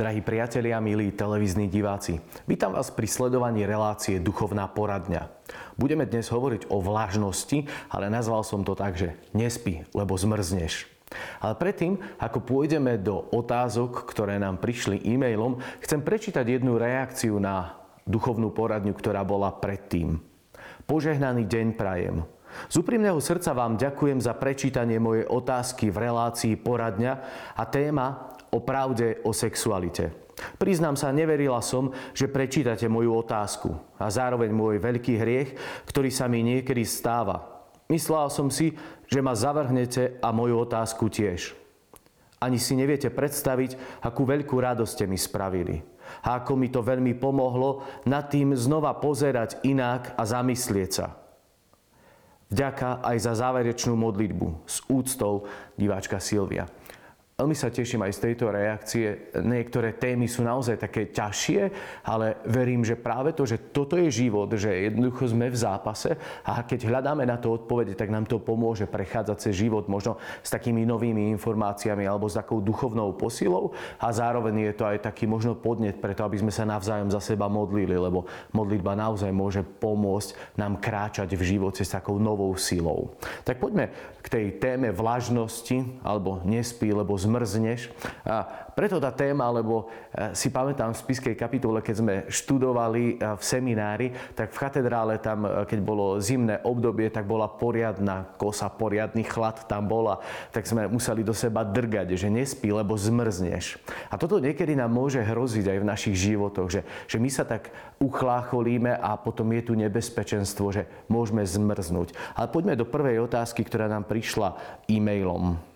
Drahí priatelia, milí televízni diváci, vítam vás pri sledovaní relácie Duchovná poradňa. Budeme dnes hovoriť o vlažnosti, ale nazval som to tak, že nespí, lebo zmrzneš. Ale predtým, ako pôjdeme do otázok, ktoré nám prišli e-mailom, chcem prečítať jednu reakciu na duchovnú poradňu, ktorá bola predtým. Požehnaný deň prajem. Z úprimného srdca vám ďakujem za prečítanie mojej otázky v relácii poradňa a téma o pravde o sexualite. Priznám sa, neverila som, že prečítate moju otázku a zároveň môj veľký hriech, ktorý sa mi niekedy stáva. Myslela som si, že ma zavrhnete a moju otázku tiež. Ani si neviete predstaviť, akú veľkú radosť ste mi spravili. A ako mi to veľmi pomohlo nad tým znova pozerať inak a zamyslieť sa. Vďaka aj za záverečnú modlitbu s úctou diváčka Silvia. Veľmi sa teším aj z tejto reakcie. Niektoré témy sú naozaj také ťažšie, ale verím, že práve to, že toto je život, že jednoducho sme v zápase a keď hľadáme na to odpovede, tak nám to pomôže prechádzať cez život možno s takými novými informáciami alebo s takou duchovnou posilou a zároveň je to aj taký možno podnet preto, aby sme sa navzájom za seba modlili, lebo modlitba naozaj môže pomôcť nám kráčať v živote s takou novou silou. Tak poďme k tej téme vlažnosti alebo nespí, lebo zmrzneš. A preto tá téma, lebo e, si pamätám v spiskej kapitole, keď sme študovali e, v seminári, tak v katedrále tam, e, keď bolo zimné obdobie, tak bola poriadna kosa, poriadny chlad tam bola. Tak sme museli do seba drgať, že nespí, lebo zmrzneš. A toto niekedy nám môže hroziť aj v našich životoch, že, že my sa tak uchlácholíme a potom je tu nebezpečenstvo, že môžeme zmrznúť. Ale poďme do prvej otázky, ktorá nám prišla e-mailom.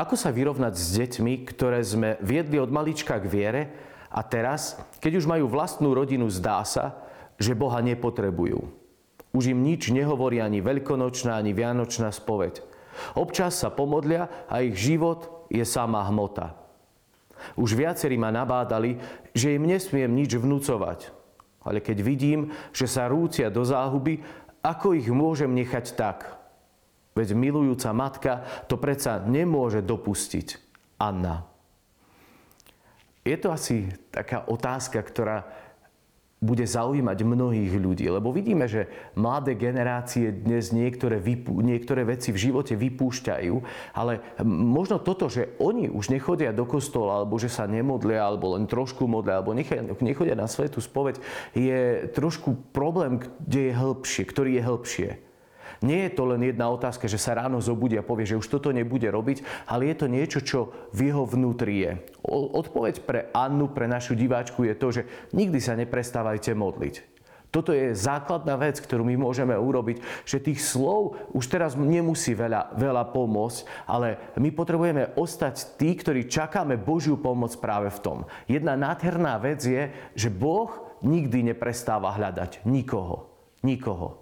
Ako sa vyrovnať s deťmi, ktoré sme viedli od malička k viere a teraz, keď už majú vlastnú rodinu, zdá sa, že Boha nepotrebujú. Už im nič nehovorí ani veľkonočná, ani vianočná spoveď. Občas sa pomodlia a ich život je sama hmota. Už viacerí ma nabádali, že im nesmiem nič vnúcovať. Ale keď vidím, že sa rúcia do záhuby, ako ich môžem nechať tak? Veď milujúca matka to predsa nemôže dopustiť. Anna. Je to asi taká otázka, ktorá bude zaujímať mnohých ľudí. Lebo vidíme, že mladé generácie dnes niektoré, vypú, niektoré veci v živote vypúšťajú, ale možno toto, že oni už nechodia do kostola, alebo že sa nemodlia, alebo len trošku modlia, alebo nechodia na svetú spoveď, je trošku problém, kde je hĺbšie, ktorý je hĺbšie. Nie je to len jedna otázka, že sa ráno zobudí a povie, že už toto nebude robiť, ale je to niečo, čo v jeho vnútri je. Odpoveď pre Annu, pre našu diváčku je to, že nikdy sa neprestávajte modliť. Toto je základná vec, ktorú my môžeme urobiť, že tých slov už teraz nemusí veľa, veľa pomôcť, ale my potrebujeme ostať tí, ktorí čakáme Božiu pomoc práve v tom. Jedna nádherná vec je, že Boh nikdy neprestáva hľadať nikoho. Nikoho.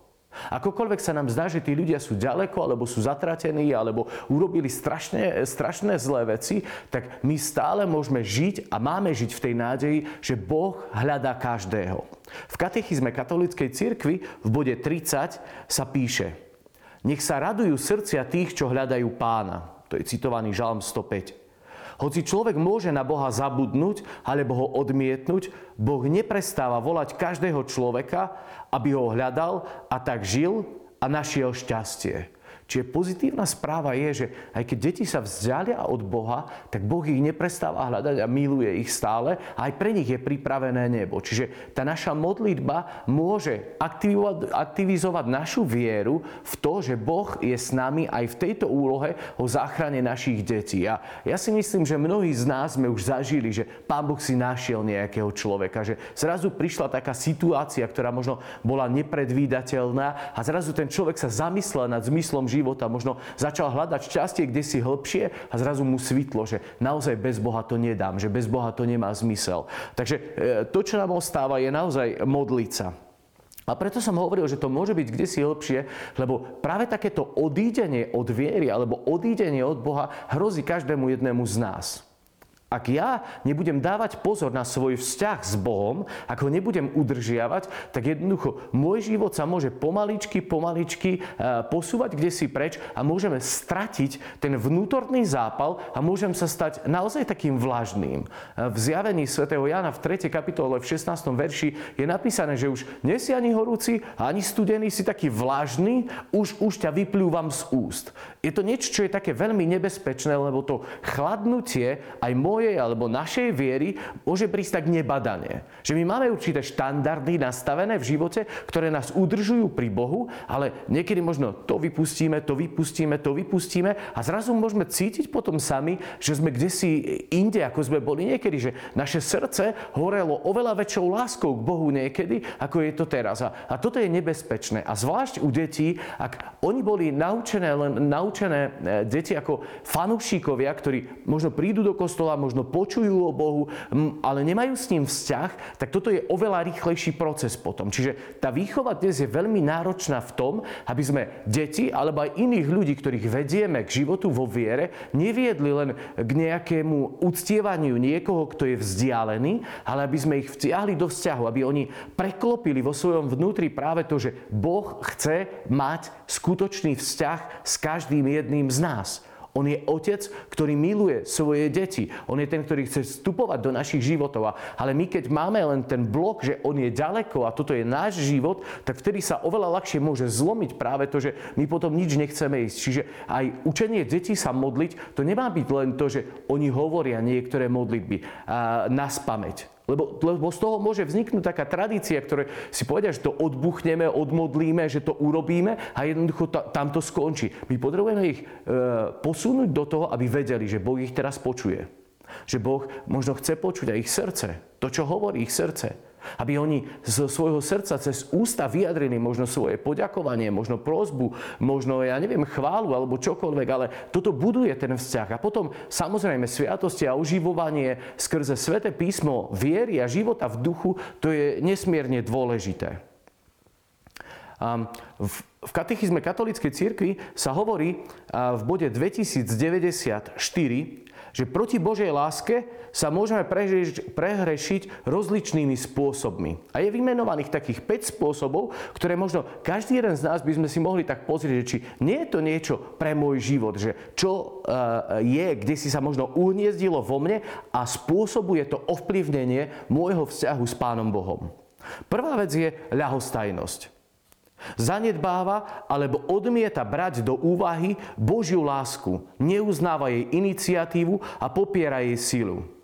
Akokoľvek sa nám zdá, že tí ľudia sú ďaleko, alebo sú zatratení, alebo urobili strašné, strašné zlé veci, tak my stále môžeme žiť a máme žiť v tej nádeji, že Boh hľadá každého. V katechizme katolíckej cirkvi v bode 30 sa píše Nech sa radujú srdcia tých, čo hľadajú pána. To je citovaný žalm 105. Hoci človek môže na Boha zabudnúť alebo ho odmietnúť, Boh neprestáva volať každého človeka, aby ho hľadal a tak žil a našiel šťastie. Čiže pozitívna správa je, že aj keď deti sa vzdialia od Boha, tak Boh ich neprestáva hľadať a miluje ich stále a aj pre nich je pripravené nebo. Čiže tá naša modlitba môže aktivizovať, aktivizovať našu vieru v to, že Boh je s nami aj v tejto úlohe o záchrane našich detí. A ja si myslím, že mnohí z nás sme už zažili, že Pán Boh si našiel nejakého človeka, že zrazu prišla taká situácia, ktorá možno bola nepredvídateľná a zrazu ten človek sa zamyslel nad zmyslom života života. Možno začal hľadať šťastie kde si hĺbšie a zrazu mu svitlo, že naozaj bez Boha to nedám, že bez Boha to nemá zmysel. Takže e, to, čo nám ostáva, je naozaj modliť sa. A preto som hovoril, že to môže byť kde si hĺbšie, lebo práve takéto odídenie od viery alebo odídenie od Boha hrozí každému jednému z nás. Ak ja nebudem dávať pozor na svoj vzťah s Bohom, ak ho nebudem udržiavať, tak jednoducho môj život sa môže pomaličky, pomaličky e, posúvať kde si preč a môžeme stratiť ten vnútorný zápal a môžem sa stať naozaj takým vlažným. E, v zjavení svätého Jana v 3. kapitole v 16. verši je napísané, že už nie si ani horúci, ani studený, si taký vlažný, už, už ťa vyplúvam z úst. Je to niečo, čo je také veľmi nebezpečné, lebo to chladnutie aj mojej alebo našej viery môže prísť tak nebadane. Že my máme určité štandardy nastavené v živote, ktoré nás udržujú pri Bohu, ale niekedy možno to vypustíme, to vypustíme, to vypustíme a zrazu môžeme cítiť potom sami, že sme kde si inde, ako sme boli niekedy, že naše srdce horelo oveľa väčšou láskou k Bohu niekedy, ako je to teraz. A, a toto je nebezpečné. A zvlášť u detí, ak oni boli naučené len naučené e, deti ako fanúšikovia, ktorí možno prídu do kostola, možno počujú o Bohu, ale nemajú s ním vzťah, tak toto je oveľa rýchlejší proces potom. Čiže tá výchova dnes je veľmi náročná v tom, aby sme deti alebo aj iných ľudí, ktorých vedieme k životu vo viere, neviedli len k nejakému uctievaniu niekoho, kto je vzdialený, ale aby sme ich vtiahli do vzťahu, aby oni preklopili vo svojom vnútri práve to, že Boh chce mať skutočný vzťah s každým jedným z nás. On je otec, ktorý miluje svoje deti. On je ten, ktorý chce vstupovať do našich životov. Ale my keď máme len ten blok, že on je ďaleko a toto je náš život, tak vtedy sa oveľa ľahšie môže zlomiť práve to, že my potom nič nechceme ísť. Čiže aj učenie detí sa modliť, to nemá byť len to, že oni hovoria niektoré modlitby na spameť lebo, lebo z toho môže vzniknúť taká tradícia, ktoré si povedia, že to odbuchneme, odmodlíme, že to urobíme a jednoducho ta, tam to skončí. My potrebujeme ich e, posunúť do toho, aby vedeli, že Boh ich teraz počuje. Že Boh možno chce počuť aj ich srdce. To, čo hovorí ich srdce. Aby oni zo svojho srdca cez ústa vyjadrili možno svoje poďakovanie, možno prozbu, možno, ja neviem, chválu alebo čokoľvek, ale toto buduje ten vzťah. A potom samozrejme sviatosti a oživovanie skrze sväté písmo viery a života v duchu, to je nesmierne dôležité. V katechizme katolíckej cirkvi sa hovorí v bode 2094, že proti Božej láske sa môžeme prehrešiť rozličnými spôsobmi. A je vymenovaných takých 5 spôsobov, ktoré možno každý jeden z nás by sme si mohli tak pozrieť, či nie je to niečo pre môj život, že čo e, je, kde si sa možno uhniezdilo vo mne a spôsobuje to ovplyvnenie môjho vzťahu s Pánom Bohom. Prvá vec je ľahostajnosť. Zanedbáva alebo odmieta brať do úvahy Božiu lásku, neuznáva jej iniciatívu a popiera jej silu.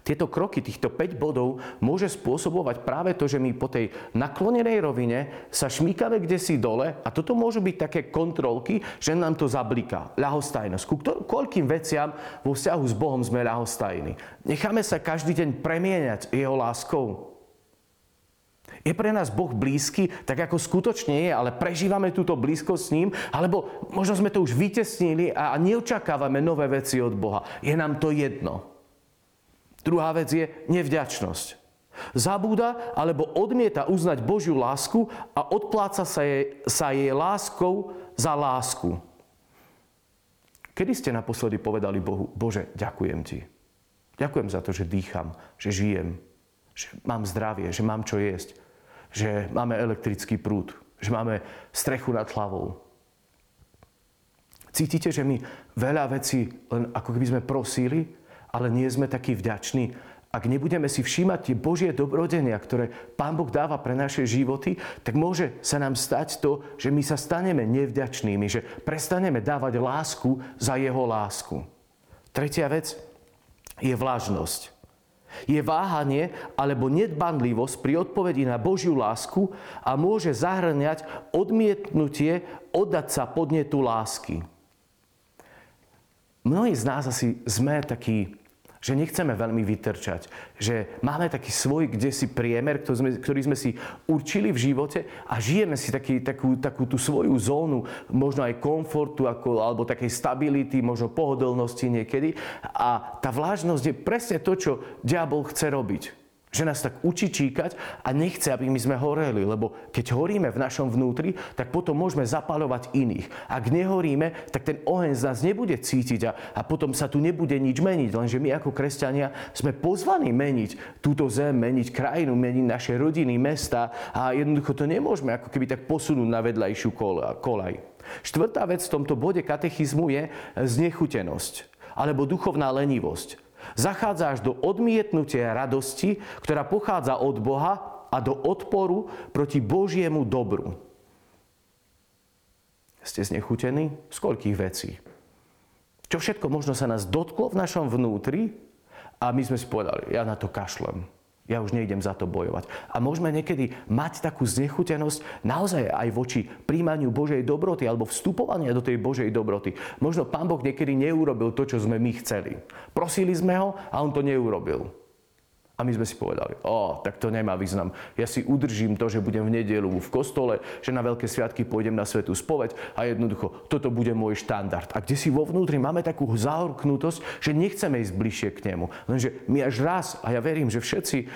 Tieto kroky, týchto 5 bodov môže spôsobovať práve to, že my po tej naklonenej rovine sa šmíkame kde si dole a toto môžu byť také kontrolky, že nám to zabliká. Ľahostajnosť. Ku koľkým veciam vo vzťahu s Bohom sme ľahostajní. Necháme sa každý deň premieňať jeho láskou. Je pre nás Boh blízky, tak ako skutočne je, ale prežívame túto blízkosť s ním, alebo možno sme to už vytesnili a neočakávame nové veci od Boha. Je nám to jedno. Druhá vec je nevďačnosť. Zabúda alebo odmieta uznať Božiu lásku a odpláca sa jej, sa jej láskou za lásku. Kedy ste naposledy povedali Bohu, Bože, ďakujem Ti. Ďakujem za to, že dýcham, že žijem, že mám zdravie, že mám čo jesť že máme elektrický prúd, že máme strechu nad hlavou. Cítite, že my veľa vecí len ako keby sme prosili, ale nie sme takí vďační. Ak nebudeme si všímať tie Božie dobrodenia, ktoré Pán Boh dáva pre naše životy, tak môže sa nám stať to, že my sa staneme nevďačnými, že prestaneme dávať lásku za Jeho lásku. Tretia vec je vlažnosť je váhanie alebo nedbanlivosť pri odpovedi na Božiu lásku a môže zahrňať odmietnutie oddať sa podnetu lásky. Mnohí z nás asi sme takí že nechceme veľmi vytrčať. Že máme taký svoj, kde si priemer, ktorý sme, ktorý sme si určili v živote a žijeme si taký, takú, takú tú svoju zónu, možno aj komfortu, ako, alebo takej stability, možno pohodlnosti niekedy. A tá vlážnosť je presne to, čo diabol chce robiť. Že nás tak učí číkať a nechce, aby my sme horeli, lebo keď horíme v našom vnútri, tak potom môžeme zapalovať iných. Ak nehoríme, tak ten oheň z nás nebude cítiť a, a potom sa tu nebude nič meniť. Lenže my ako kresťania sme pozvaní meniť túto zem, meniť krajinu, meniť naše rodiny, mesta a jednoducho to nemôžeme ako keby tak posunúť na vedľajšiu kolaj. Štvrtá vec v tomto bode katechizmu je znechutenosť alebo duchovná lenivosť. Zachádza až do odmietnutia radosti, ktorá pochádza od Boha a do odporu proti Božiemu dobru. Ste znechutení? Z koľkých vecí? Čo všetko možno sa nás dotklo v našom vnútri a my sme si povedali, ja na to kašlem. Ja už nejdem za to bojovať. A môžeme niekedy mať takú znechutenosť naozaj aj voči príjmaniu Božej dobroty alebo vstupovania do tej Božej dobroty. Možno Pán Boh niekedy neurobil to, čo sme my chceli. Prosili sme ho a on to neurobil. A my sme si povedali, o, tak to nemá význam. Ja si udržím to, že budem v nedelu v kostole, že na veľké sviatky pôjdem na svetú spoveď a jednoducho toto bude môj štandard. A kde si vo vnútri máme takú zahorknutosť, že nechceme ísť bližšie k nemu. Lenže my až raz, a ja verím, že všetci eh,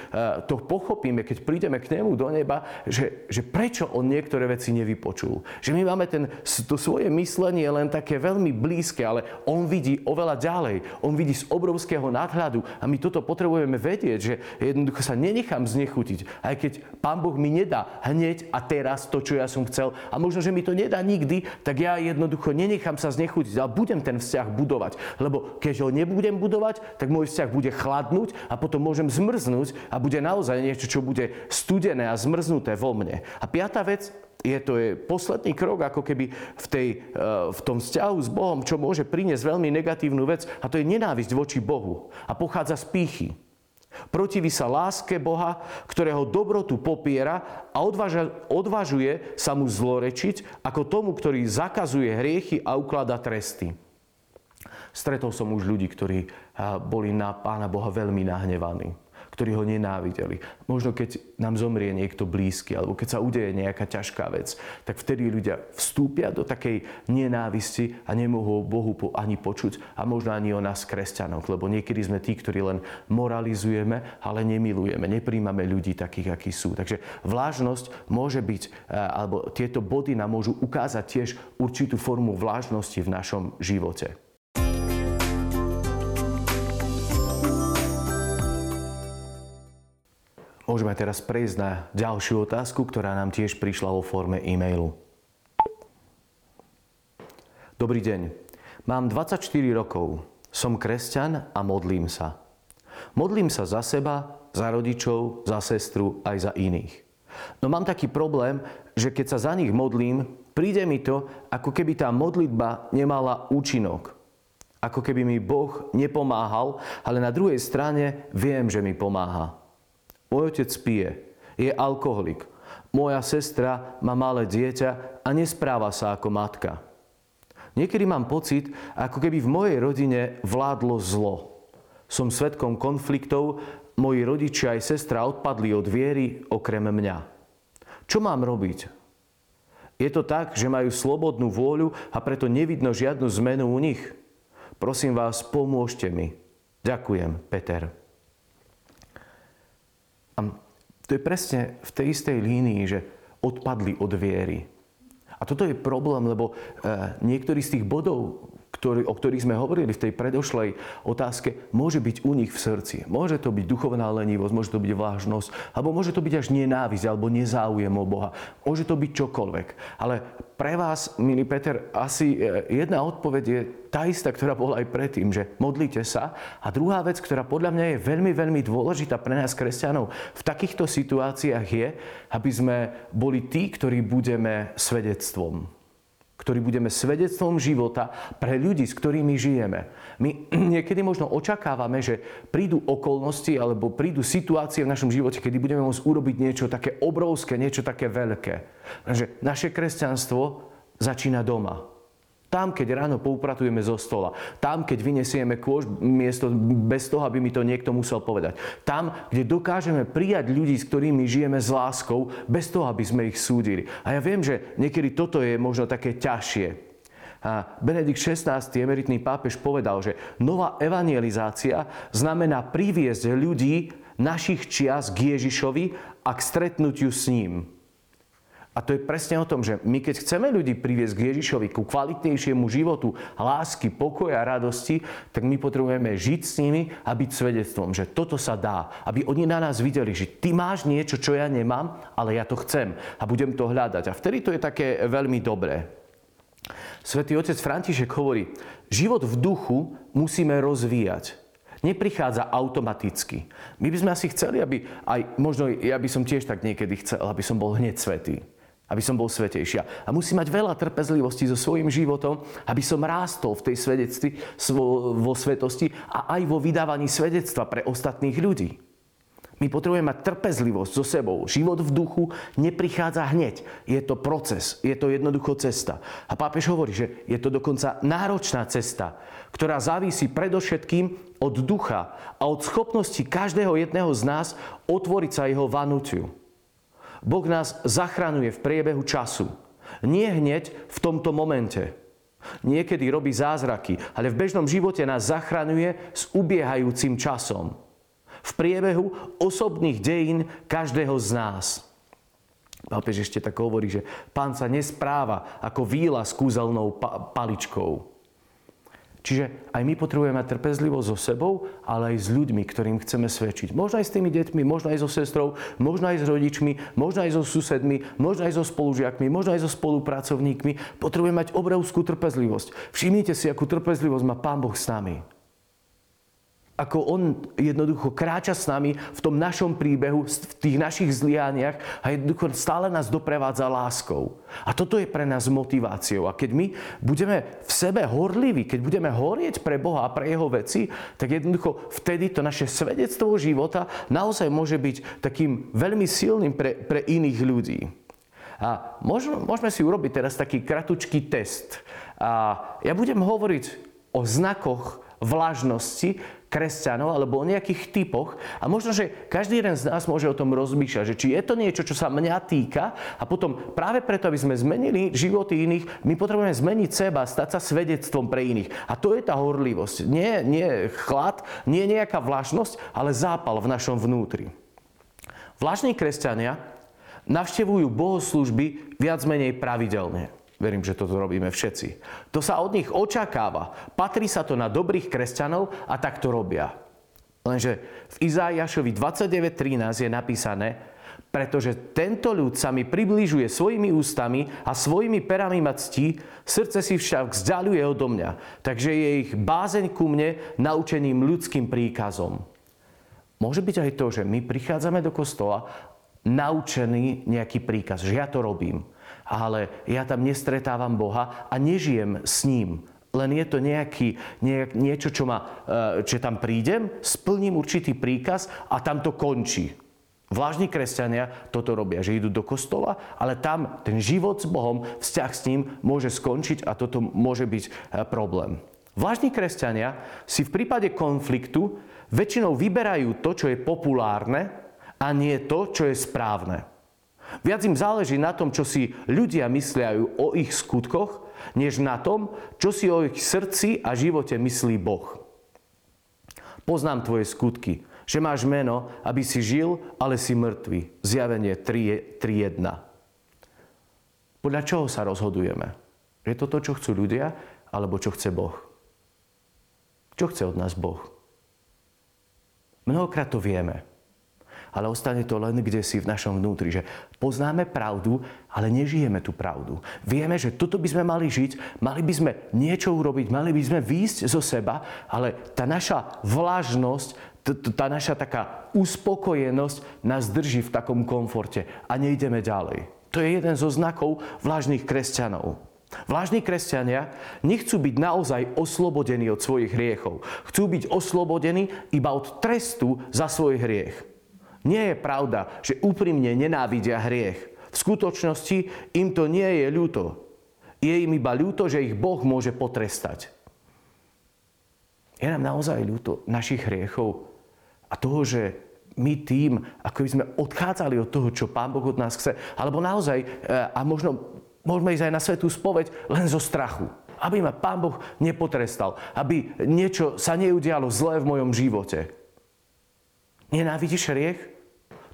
to pochopíme, keď prídeme k nemu do neba, že, že prečo on niektoré veci nevypočul. Že my máme ten, to svoje myslenie len také veľmi blízke, ale on vidí oveľa ďalej. On vidí z obrovského nadhľadu a my toto potrebujeme vedieť, že jednoducho sa nenechám znechutiť. Aj keď Pán Boh mi nedá hneď a teraz to, čo ja som chcel, a možno, že mi to nedá nikdy, tak ja jednoducho nenechám sa znechutiť, ale budem ten vzťah budovať. Lebo keď ho nebudem budovať, tak môj vzťah bude chladnúť a potom môžem zmrznúť a bude naozaj niečo, čo bude studené a zmrznuté vo mne. A piata vec, je to je posledný krok ako keby v, tej, eh, v tom vzťahu s Bohom, čo môže priniesť veľmi negatívnu vec a to je nenávisť voči Bohu a pochádza z pýchy. Protiví sa láske Boha, ktorého dobrotu popiera a odvaža, odvažuje sa mu zlorečiť ako tomu, ktorý zakazuje hriechy a ukladá tresty. Stretol som už ľudí, ktorí boli na Pána Boha veľmi nahnevaní ktorí ho nenávideli. Možno keď nám zomrie niekto blízky, alebo keď sa udeje nejaká ťažká vec, tak vtedy ľudia vstúpia do takej nenávisti a nemôžu Bohu ani počuť a možno ani o nás kresťanoch, lebo niekedy sme tí, ktorí len moralizujeme, ale nemilujeme, nepríjmame ľudí takých, akí sú. Takže vlážnosť môže byť, alebo tieto body nám môžu ukázať tiež určitú formu vlážnosti v našom živote. Môžeme teraz prejsť na ďalšiu otázku, ktorá nám tiež prišla vo forme e-mailu. Dobrý deň. Mám 24 rokov. Som kresťan a modlím sa. Modlím sa za seba, za rodičov, za sestru aj za iných. No mám taký problém, že keď sa za nich modlím, príde mi to, ako keby tá modlitba nemala účinok. Ako keby mi Boh nepomáhal, ale na druhej strane viem, že mi pomáha. Môj otec pije, je alkoholik. Moja sestra má malé dieťa a nespráva sa ako matka. Niekedy mám pocit, ako keby v mojej rodine vládlo zlo. Som svetkom konfliktov, moji rodičia aj sestra odpadli od viery okrem mňa. Čo mám robiť? Je to tak, že majú slobodnú vôľu a preto nevidno žiadnu zmenu u nich? Prosím vás, pomôžte mi. Ďakujem, Peter. A to je presne v tej istej línii, že odpadli od viery. A toto je problém, lebo eh, niektorí z tých bodov, ktorý, o ktorých sme hovorili v tej predošlej otázke, môže byť u nich v srdci. Môže to byť duchovná lenivosť, môže to byť vážnosť, alebo môže to byť až nenávisť, alebo nezáujem o Boha. Môže to byť čokoľvek. Ale pre vás, milý Peter, asi e, jedna odpoveď je tá istá, ktorá bola aj predtým, že modlite sa. A druhá vec, ktorá podľa mňa je veľmi, veľmi dôležitá pre nás, kresťanov, v takýchto situáciách je, aby sme boli tí, ktorí budeme svedectvom ktorý budeme svedectvom života pre ľudí, s ktorými žijeme. My niekedy možno očakávame, že prídu okolnosti alebo prídu situácie v našom živote, kedy budeme môcť urobiť niečo také obrovské, niečo také veľké. Takže naše kresťanstvo začína doma. Tam, keď ráno poupratujeme zo stola. Tam, keď vyniesieme kôž miesto bez toho, aby mi to niekto musel povedať. Tam, kde dokážeme prijať ľudí, s ktorými žijeme s láskou, bez toho, aby sme ich súdili. A ja viem, že niekedy toto je možno také ťažšie. A Benedikt XVI, emeritný pápež, povedal, že nová evangelizácia znamená priviesť ľudí našich čias k Ježišovi a k stretnutiu s ním. A to je presne o tom, že my keď chceme ľudí priviesť k Ježišovi, ku kvalitnejšiemu životu, lásky, pokoja radosti, tak my potrebujeme žiť s nimi a byť svedectvom, že toto sa dá. Aby oni na nás videli, že ty máš niečo, čo ja nemám, ale ja to chcem a budem to hľadať. A vtedy to je také veľmi dobré. Svetý otec František hovorí, život v duchu musíme rozvíjať neprichádza automaticky. My by sme asi chceli, aby aj, možno ja by som tiež tak niekedy chcel, aby som bol hneď svetý aby som bol svetejšia. A musím mať veľa trpezlivosti so svojím životom, aby som rástol v tej svedectvi, vo svetosti a aj vo vydávaní svedectva pre ostatných ľudí. My potrebujeme mať trpezlivosť so sebou. Život v duchu neprichádza hneď. Je to proces, je to jednoducho cesta. A pápež hovorí, že je to dokonca náročná cesta, ktorá závisí predovšetkým od ducha a od schopnosti každého jedného z nás otvoriť sa jeho vanutiu. Boh nás zachraňuje v priebehu času. Nie hneď v tomto momente. Niekedy robí zázraky, ale v bežnom živote nás zachraňuje s ubiehajúcim časom. V priebehu osobných dejín každého z nás. Pápež ešte tak hovorí, že pán sa nespráva ako víla s kúzelnou paličkou. Čiže aj my potrebujeme trpezlivosť so sebou, ale aj s ľuďmi, ktorým chceme svedčiť. Možno aj s tými deťmi, možno aj so sestrou, možno aj s rodičmi, možno aj so susedmi, možno aj so spolužiakmi, možno aj so spolupracovníkmi. Potrebujeme mať obrovskú trpezlivosť. Všimnite si, akú trpezlivosť má Pán Boh s nami ako on jednoducho kráča s nami v tom našom príbehu, v tých našich zlianiach a jednoducho stále nás doprevádza láskou. A toto je pre nás motiváciou. A keď my budeme v sebe horliví, keď budeme horieť pre Boha a pre Jeho veci, tak jednoducho vtedy to naše svedectvo života naozaj môže byť takým veľmi silným pre, pre iných ľudí. A môžeme, môžeme si urobiť teraz taký kratučký test. A ja budem hovoriť o znakoch vlažnosti, kresťanov alebo o nejakých typoch a možno, že každý jeden z nás môže o tom rozmýšľať, že či je to niečo, čo sa mňa týka a potom práve preto, aby sme zmenili životy iných, my potrebujeme zmeniť seba, stať sa svedectvom pre iných. A to je tá horlivosť. Nie, nie chlad, nie nejaká vlažnosť, ale zápal v našom vnútri. Vlažní kresťania navštevujú bohoslužby viac menej pravidelne. Verím, že toto robíme všetci. To sa od nich očakáva. Patrí sa to na dobrých kresťanov a tak to robia. Lenže v Izájašovi 29.13 je napísané, pretože tento ľud sa mi približuje svojimi ústami a svojimi perami ma ctí, srdce si však vzdialuje odo mňa. Takže je ich bázeň ku mne naučeným ľudským príkazom. Môže byť aj to, že my prichádzame do kostola naučený nejaký príkaz, že ja to robím ale ja tam nestretávam Boha a nežijem s ním. Len je to nejaký, nejak, niečo, čo, ma, že tam prídem, splním určitý príkaz a tam to končí. Vlážni kresťania toto robia, že idú do kostola, ale tam ten život s Bohom, vzťah s ním môže skončiť a toto môže byť e, problém. Vlážni kresťania si v prípade konfliktu väčšinou vyberajú to, čo je populárne a nie to, čo je správne. Viac im záleží na tom, čo si ľudia mysliajú o ich skutkoch, než na tom, čo si o ich srdci a živote myslí Boh. Poznám tvoje skutky, že máš meno, aby si žil, ale si mŕtvy. Zjavenie 3.1. Podľa čoho sa rozhodujeme? Je to to, čo chcú ľudia, alebo čo chce Boh? Čo chce od nás Boh? Mnohokrát to vieme ale ostane to len kde si v našom vnútri, že poznáme pravdu, ale nežijeme tú pravdu. Vieme, že toto by sme mali žiť, mali by sme niečo urobiť, mali by sme výjsť zo seba, ale tá naša vlažnosť, tá naša taká uspokojenosť nás drží v takom komforte a nejdeme ďalej. To je jeden zo znakov vlažných kresťanov. Vlážni kresťania nechcú byť naozaj oslobodení od svojich hriechov. Chcú byť oslobodení iba od trestu za svoj hriech. Nie je pravda, že úprimne nenávidia hriech. V skutočnosti im to nie je ľúto. Je im iba ľúto, že ich Boh môže potrestať. Je nám naozaj ľúto našich hriechov a toho, že my tým, ako by sme odchádzali od toho, čo Pán Boh od nás chce, alebo naozaj, e, a možno môžeme ísť aj na svetú spoveď, len zo strachu. Aby ma Pán Boh nepotrestal, aby niečo sa neudialo zlé v mojom živote. Nenávidíš hriech?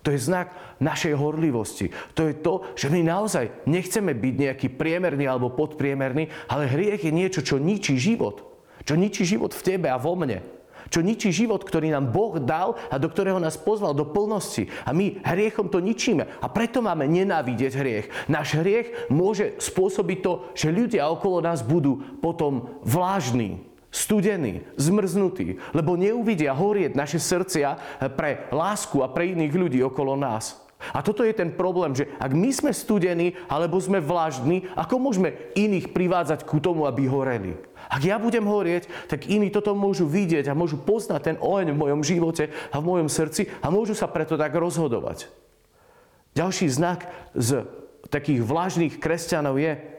To je znak našej horlivosti. To je to, že my naozaj nechceme byť nejaký priemerný alebo podpriemerný, ale hriech je niečo, čo ničí život. Čo ničí život v tebe a vo mne. Čo ničí život, ktorý nám Boh dal a do ktorého nás pozval do plnosti. A my hriechom to ničíme. A preto máme nenávidieť hriech. Náš hriech môže spôsobiť to, že ľudia okolo nás budú potom vlážni, studení, zmrznutí, lebo neuvidia horieť naše srdcia pre lásku a pre iných ľudí okolo nás. A toto je ten problém, že ak my sme studení alebo sme vlažní, ako môžeme iných privádzať ku tomu, aby horeli? Ak ja budem horieť, tak iní toto môžu vidieť a môžu poznať ten oheň v mojom živote a v mojom srdci a môžu sa preto tak rozhodovať. Ďalší znak z takých vlažných kresťanov je,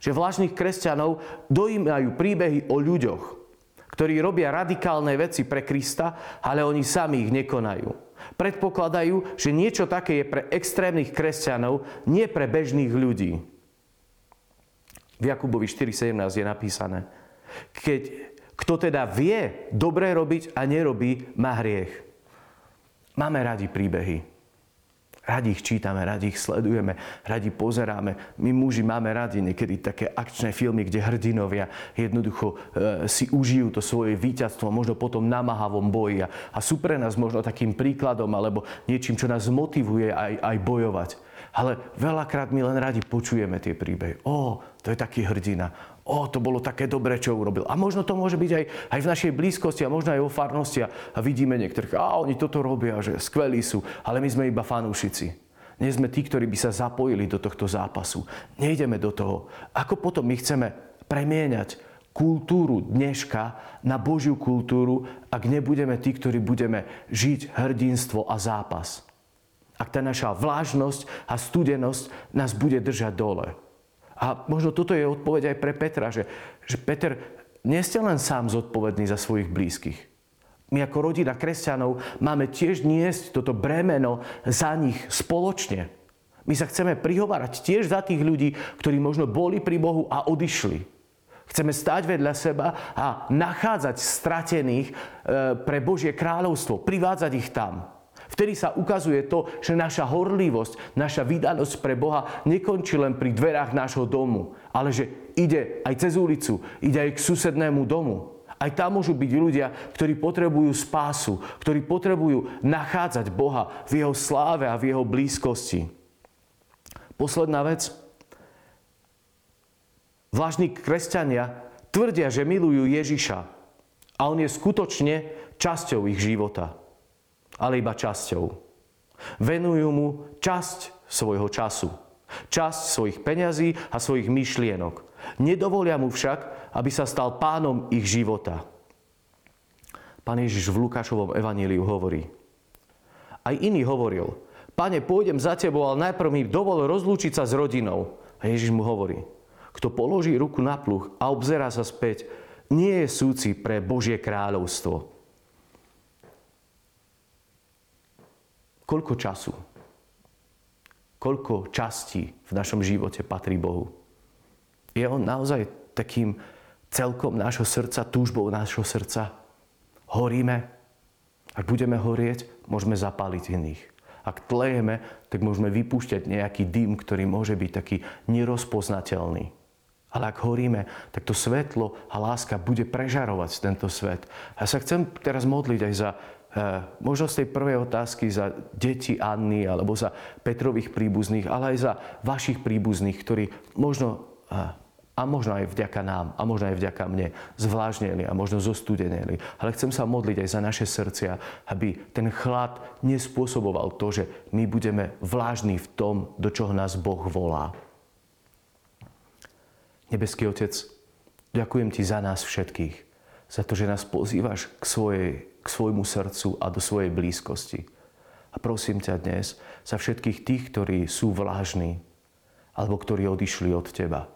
že vlažných kresťanov dojímajú príbehy o ľuďoch, ktorí robia radikálne veci pre Krista, ale oni sami ich nekonajú. Predpokladajú, že niečo také je pre extrémnych kresťanov, nie pre bežných ľudí. V Jakubovi 4.17 je napísané, keď kto teda vie dobre robiť a nerobí, má hriech. Máme radi príbehy. Radi ich čítame, radi ich sledujeme, radi pozeráme. My muži máme radi niekedy také akčné filmy, kde hrdinovia jednoducho e, si užijú to svoje víťazstvo, možno potom namáhavom boji. A sú pre nás možno takým príkladom alebo niečím, čo nás motivuje aj, aj bojovať. Ale veľakrát my len radi počujeme tie príbehy. Ó, to je taký hrdina. Ó, to bolo také dobré, čo urobil. A možno to môže byť aj, aj v našej blízkosti a možno aj vo farnosti. A vidíme niektorých, a oni toto robia, že skvelí sú, ale my sme iba fanúšici. Nie sme tí, ktorí by sa zapojili do tohto zápasu. Nejdeme do toho. Ako potom my chceme premieňať kultúru dneška na Božiu kultúru, ak nebudeme tí, ktorí budeme žiť hrdinstvo a zápas ak tá naša vlážnosť a studenosť nás bude držať dole. A možno toto je odpoveď aj pre Petra, že, že Peter, nie ste len sám zodpovedný za svojich blízkych. My ako rodina kresťanov máme tiež niesť toto bremeno za nich spoločne. My sa chceme prihovárať tiež za tých ľudí, ktorí možno boli pri Bohu a odišli. Chceme stať vedľa seba a nachádzať stratených e, pre Božie kráľovstvo, privádzať ich tam. Vtedy sa ukazuje to, že naša horlivosť, naša vydanosť pre Boha nekončí len pri dverách nášho domu, ale že ide aj cez ulicu, ide aj k susednému domu. Aj tam môžu byť ľudia, ktorí potrebujú spásu, ktorí potrebujú nachádzať Boha v Jeho sláve a v Jeho blízkosti. Posledná vec. Vlažní kresťania tvrdia, že milujú Ježiša a On je skutočne časťou ich života ale iba časťou. Venujú mu časť svojho času, časť svojich peňazí a svojich myšlienok. Nedovolia mu však, aby sa stal pánom ich života. Pán Ježiš v Lukášovom evaníliu hovorí. Aj iný hovoril, Pane, pôjdem za tebou, ale najprv mi dovol rozlúčiť sa s rodinou. A Ježiš mu hovorí, kto položí ruku na pluh a obzerá sa späť, nie je súci pre Božie kráľovstvo. Koľko času, koľko častí v našom živote patrí Bohu? Je On naozaj takým celkom nášho srdca, túžbou nášho srdca? Horíme? Ak budeme horieť, môžeme zapáliť iných. Ak tlejeme, tak môžeme vypúšťať nejaký dym, ktorý môže byť taký nerozpoznateľný. Ale ak horíme, tak to svetlo a láska bude prežarovať tento svet. Ja sa chcem teraz modliť aj za možno z tej prvej otázky za deti Anny alebo za Petrových príbuzných, ale aj za vašich príbuzných, ktorí možno eh, a možno aj vďaka nám, a možno aj vďaka mne, zvlážnili a možno zostudenili. Ale chcem sa modliť aj za naše srdcia, aby ten chlad nespôsoboval to, že my budeme vlážni v tom, do čoho nás Boh volá. Nebeský Otec, ďakujem Ti za nás všetkých, za to, že nás pozývaš k svojej k svojmu srdcu a do svojej blízkosti. A prosím ťa dnes za všetkých tých, ktorí sú vlážni alebo ktorí odišli od Teba,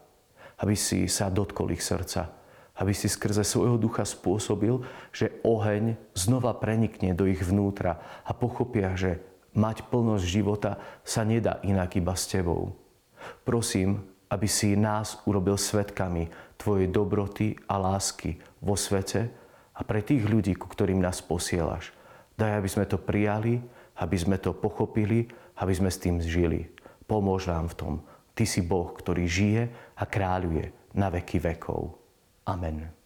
aby si sa dotkol ich srdca, aby si skrze svojho ducha spôsobil, že oheň znova prenikne do ich vnútra a pochopia, že mať plnosť života sa nedá inak iba s Tebou. Prosím, aby si nás urobil svetkami Tvojej dobroty a lásky vo svete, a pre tých ľudí, ku ktorým nás posielaš. Daj, aby sme to prijali, aby sme to pochopili, aby sme s tým žili. Pomôž nám v tom. Ty si Boh, ktorý žije a kráľuje na veky vekov. Amen.